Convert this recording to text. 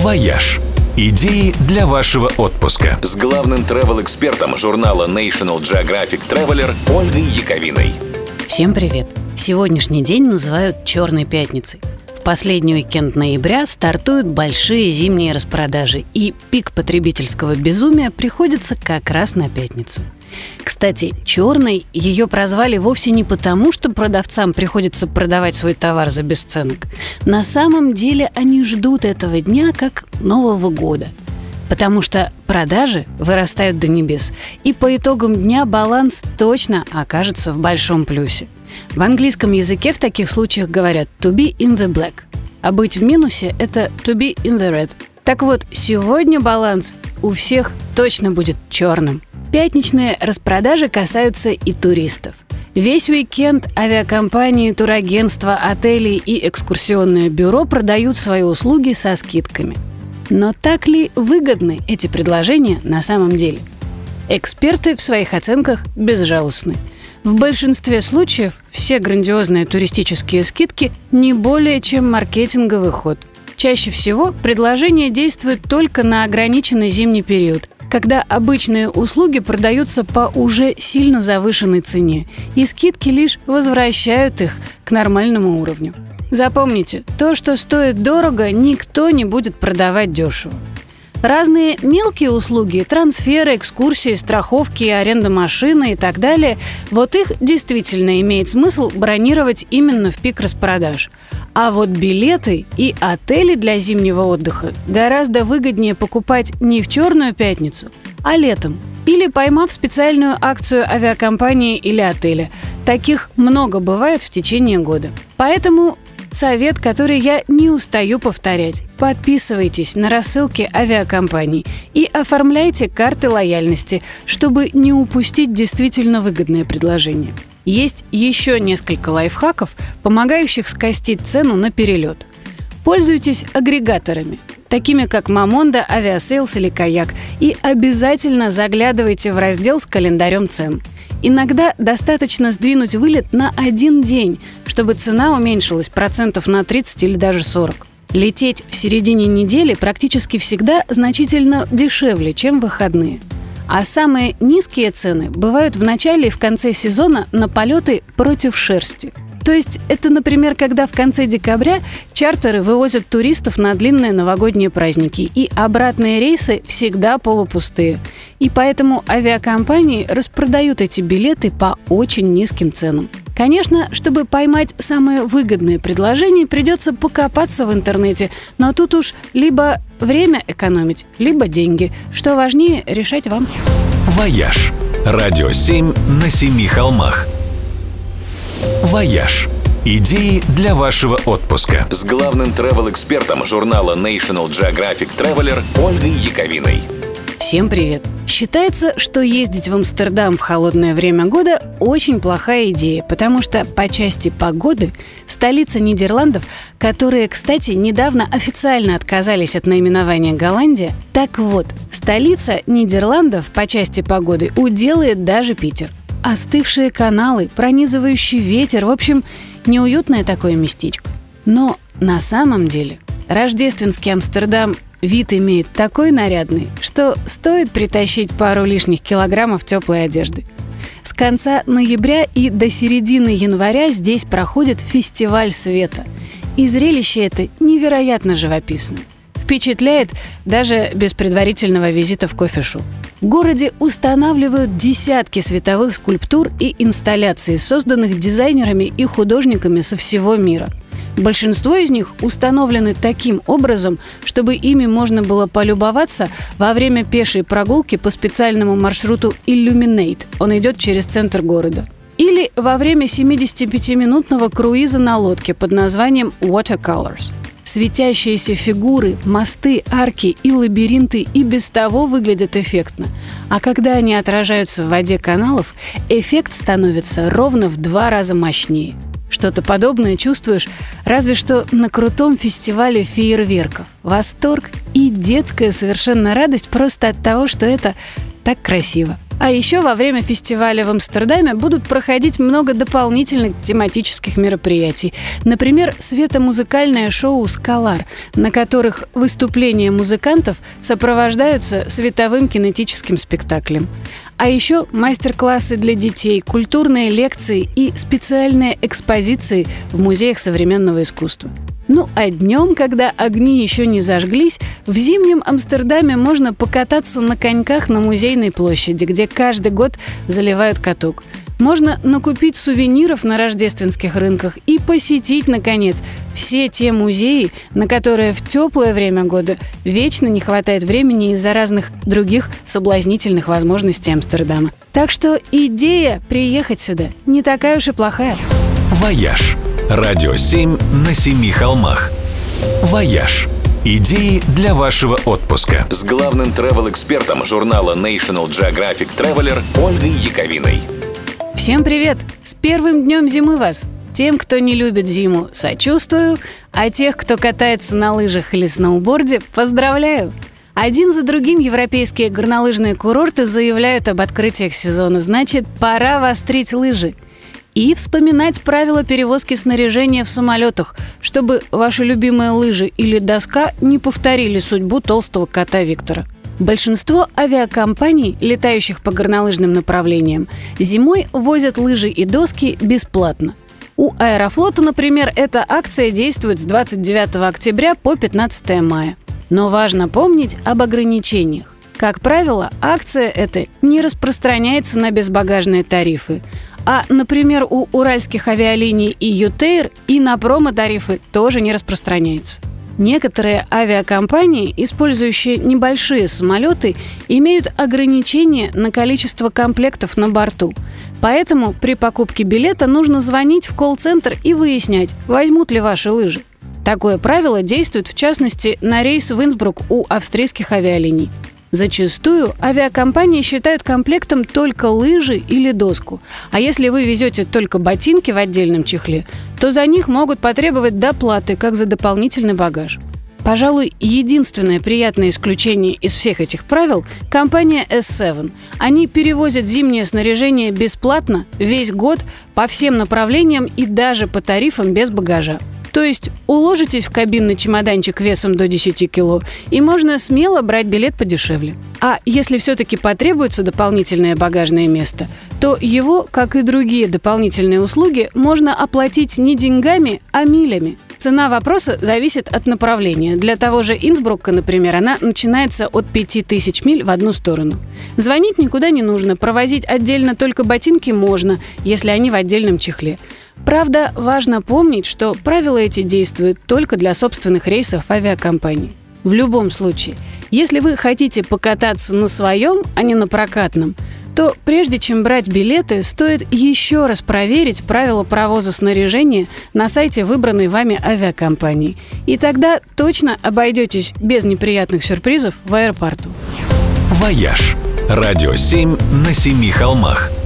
«Вояж». Идеи для вашего отпуска. С главным travel-экспертом журнала National Geographic Traveler Ольгой Яковиной. Всем привет! Сегодняшний день называют «Черной пятницей». В последний уикенд ноября стартуют большие зимние распродажи, и пик потребительского безумия приходится как раз на пятницу. Кстати, черной ее прозвали вовсе не потому, что продавцам приходится продавать свой товар за бесценок. На самом деле они ждут этого дня как Нового года – потому что продажи вырастают до небес, и по итогам дня баланс точно окажется в большом плюсе. В английском языке в таких случаях говорят «to be in the black», а быть в минусе – это «to be in the red». Так вот, сегодня баланс у всех точно будет черным. Пятничные распродажи касаются и туристов. Весь уикенд авиакомпании, турагентства, отели и экскурсионное бюро продают свои услуги со скидками – но так ли выгодны эти предложения на самом деле? Эксперты в своих оценках безжалостны. В большинстве случаев все грандиозные туристические скидки не более чем маркетинговый ход. Чаще всего предложение действует только на ограниченный зимний период, когда обычные услуги продаются по уже сильно завышенной цене, и скидки лишь возвращают их к нормальному уровню. Запомните, то, что стоит дорого, никто не будет продавать дешево. Разные мелкие услуги, трансферы, экскурсии, страховки, аренда машины и так далее, вот их действительно имеет смысл бронировать именно в пик распродаж. А вот билеты и отели для зимнего отдыха гораздо выгоднее покупать не в черную пятницу, а летом. Или поймав специальную акцию авиакомпании или отеля. Таких много бывает в течение года. Поэтому Совет, который я не устаю повторять. Подписывайтесь на рассылки авиакомпаний и оформляйте карты лояльности, чтобы не упустить действительно выгодное предложение. Есть еще несколько лайфхаков, помогающих скостить цену на перелет. Пользуйтесь агрегаторами, такими как Momondo, Aviasales или Kayak, и обязательно заглядывайте в раздел с календарем цен – Иногда достаточно сдвинуть вылет на один день, чтобы цена уменьшилась процентов на 30 или даже 40. Лететь в середине недели практически всегда значительно дешевле, чем выходные. А самые низкие цены бывают в начале и в конце сезона на полеты против шерсти – то есть это, например, когда в конце декабря чартеры вывозят туристов на длинные новогодние праздники, и обратные рейсы всегда полупустые. И поэтому авиакомпании распродают эти билеты по очень низким ценам. Конечно, чтобы поймать самые выгодные предложения, придется покопаться в интернете, но тут уж либо время экономить, либо деньги. Что важнее, решать вам. «Вояж» – радио 7 на семи холмах – «Вояж». Идеи для вашего отпуска. С главным travel-экспертом журнала National Geographic Traveler Ольгой Яковиной. Всем привет! Считается, что ездить в Амстердам в холодное время года очень плохая идея, потому что по части погоды столица Нидерландов, которые, кстати, недавно официально отказались от наименования Голландия, так вот, столица Нидерландов по части погоды уделает даже Питер. Остывшие каналы, пронизывающий ветер, в общем, неуютное такое местечко. Но на самом деле рождественский Амстердам вид имеет такой нарядный, что стоит притащить пару лишних килограммов теплой одежды. С конца ноября и до середины января здесь проходит фестиваль света. И зрелище это невероятно живописное. Впечатляет даже без предварительного визита в кофешоп. В городе устанавливают десятки световых скульптур и инсталляций, созданных дизайнерами и художниками со всего мира. Большинство из них установлены таким образом, чтобы ими можно было полюбоваться во время пешей прогулки по специальному маршруту Illuminate. Он идет через центр города. Или во время 75-минутного круиза на лодке под названием Watercolors. Светящиеся фигуры, мосты, арки и лабиринты и без того выглядят эффектно. А когда они отражаются в воде каналов, эффект становится ровно в два раза мощнее. Что-то подобное чувствуешь разве что на крутом фестивале фейерверков. Восторг и детская совершенно радость просто от того, что это так красиво. А еще во время фестиваля в Амстердаме будут проходить много дополнительных тематических мероприятий. Например, светомузыкальное шоу «Скалар», на которых выступления музыкантов сопровождаются световым кинетическим спектаклем. А еще мастер-классы для детей, культурные лекции и специальные экспозиции в музеях современного искусства. Ну а днем, когда огни еще не зажглись, в зимнем Амстердаме можно покататься на коньках на музейной площади, где каждый год заливают каток. Можно накупить сувениров на рождественских рынках и посетить, наконец, все те музеи, на которые в теплое время года вечно не хватает времени из-за разных других соблазнительных возможностей Амстердама. Так что идея приехать сюда не такая уж и плохая. «Вояж» Радио 7 на семи холмах. «Вояж» Идеи для вашего отпуска с главным travel-экспертом журнала National Geographic Traveler Ольгой Яковиной. Всем привет! С первым днем зимы вас! Тем, кто не любит зиму, сочувствую, а тех, кто катается на лыжах или сноуборде, поздравляю! Один за другим европейские горнолыжные курорты заявляют об открытиях сезона. Значит, пора вострить лыжи – и вспоминать правила перевозки снаряжения в самолетах, чтобы ваши любимые лыжи или доска не повторили судьбу толстого кота Виктора. Большинство авиакомпаний, летающих по горнолыжным направлениям, зимой возят лыжи и доски бесплатно. У Аэрофлота, например, эта акция действует с 29 октября по 15 мая. Но важно помнить об ограничениях. Как правило, акция эта не распространяется на безбагажные тарифы, а, например, у уральских авиалиний и Ютейр и на промо-тарифы тоже не распространяется. Некоторые авиакомпании, использующие небольшие самолеты, имеют ограничения на количество комплектов на борту. Поэтому при покупке билета нужно звонить в колл-центр и выяснять, возьмут ли ваши лыжи. Такое правило действует в частности на рейс в Инсбрук у австрийских авиалиний. Зачастую авиакомпании считают комплектом только лыжи или доску. А если вы везете только ботинки в отдельном чехле, то за них могут потребовать доплаты, как за дополнительный багаж. Пожалуй, единственное приятное исключение из всех этих правил – компания S7. Они перевозят зимнее снаряжение бесплатно весь год по всем направлениям и даже по тарифам без багажа. То есть уложитесь в кабинный чемоданчик весом до 10 кило, и можно смело брать билет подешевле. А если все-таки потребуется дополнительное багажное место, то его, как и другие дополнительные услуги, можно оплатить не деньгами, а милями. Цена вопроса зависит от направления. Для того же Инсбрука, например, она начинается от 5000 миль в одну сторону. Звонить никуда не нужно, провозить отдельно только ботинки можно, если они в отдельном чехле. Правда, важно помнить, что правила эти действуют только для собственных рейсов авиакомпаний. В любом случае, если вы хотите покататься на своем, а не на прокатном, то прежде чем брать билеты, стоит еще раз проверить правила провоза снаряжения на сайте выбранной вами авиакомпании. И тогда точно обойдетесь без неприятных сюрпризов в аэропорту. «Вояж» – радио 7 на семи холмах –